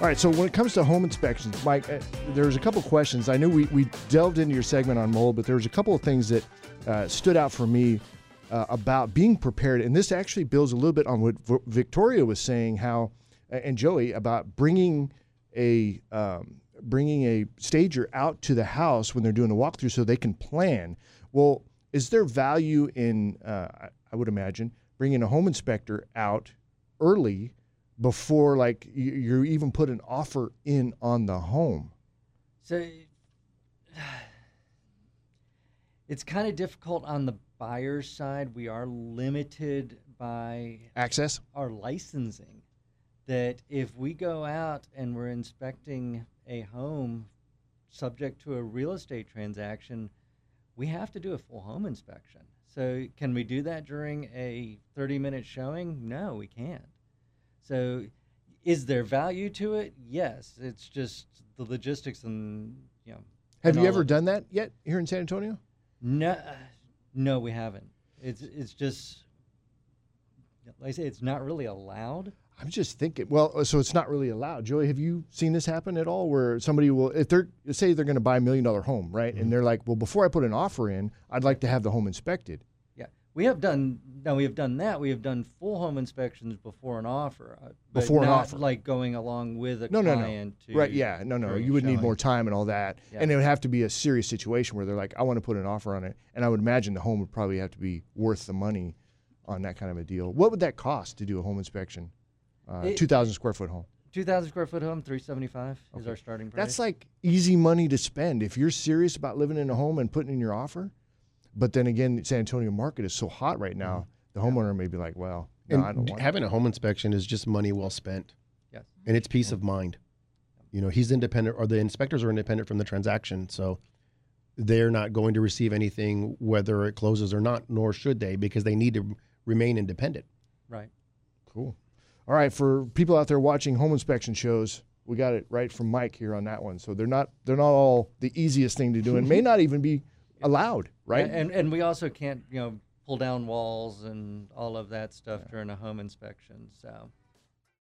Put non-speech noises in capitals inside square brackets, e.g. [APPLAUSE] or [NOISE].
All right, so when it comes to home inspections, Mike, uh, there's a couple questions. I knew we, we delved into your segment on mold, but there was a couple of things that uh, stood out for me uh, about being prepared. And this actually builds a little bit on what v- Victoria was saying, how and Joey about bringing a um, bringing a stager out to the house when they're doing a walkthrough so they can plan. Well, is there value in? Uh, I would imagine bringing a home inspector out early before like you, you even put an offer in on the home. So [SIGHS] it's kind of difficult on the buyer's side. We are limited by access our licensing. That if we go out and we're inspecting a home subject to a real estate transaction, we have to do a full home inspection. So, can we do that during a 30 minute showing? No, we can't. So, is there value to it? Yes. It's just the logistics and you know. Have you ever done that yet here in San Antonio? No, no, we haven't. It's it's just like I say, it's not really allowed. I'm just thinking. Well, so it's not really allowed. Joey, have you seen this happen at all? Where somebody will, if they're say they're going to buy a million dollar home, right, mm-hmm. and they're like, well, before I put an offer in, I'd like to have the home inspected. We have done now. We have done that. We have done full home inspections before an offer. Uh, before an offer, like going along with a no, no, client. No. right? Yeah. No, no. You would need more time and all that, yeah. and it would have to be a serious situation where they're like, I want to put an offer on it, and I would imagine the home would probably have to be worth the money on that kind of a deal. What would that cost to do a home inspection? Uh, Two thousand square foot home. Two thousand square foot home, three seventy five is our starting price. That's like easy money to spend if you're serious about living in a home and putting in your offer. But then again, San Antonio market is so hot right now. Mm-hmm. The homeowner may be like, "Well, no, I don't want having a home inspection is just money well spent." Yes, and it's peace of mind. You know, he's independent, or the inspectors are independent from the transaction, so they're not going to receive anything whether it closes or not, nor should they, because they need to remain independent. Right. Cool. All right, for people out there watching home inspection shows, we got it right from Mike here on that one. So they're not they're not all the easiest thing to do, and may [LAUGHS] not even be allowed, right? And and we also can't you know pull down walls and all of that stuff yeah. during a home inspection. So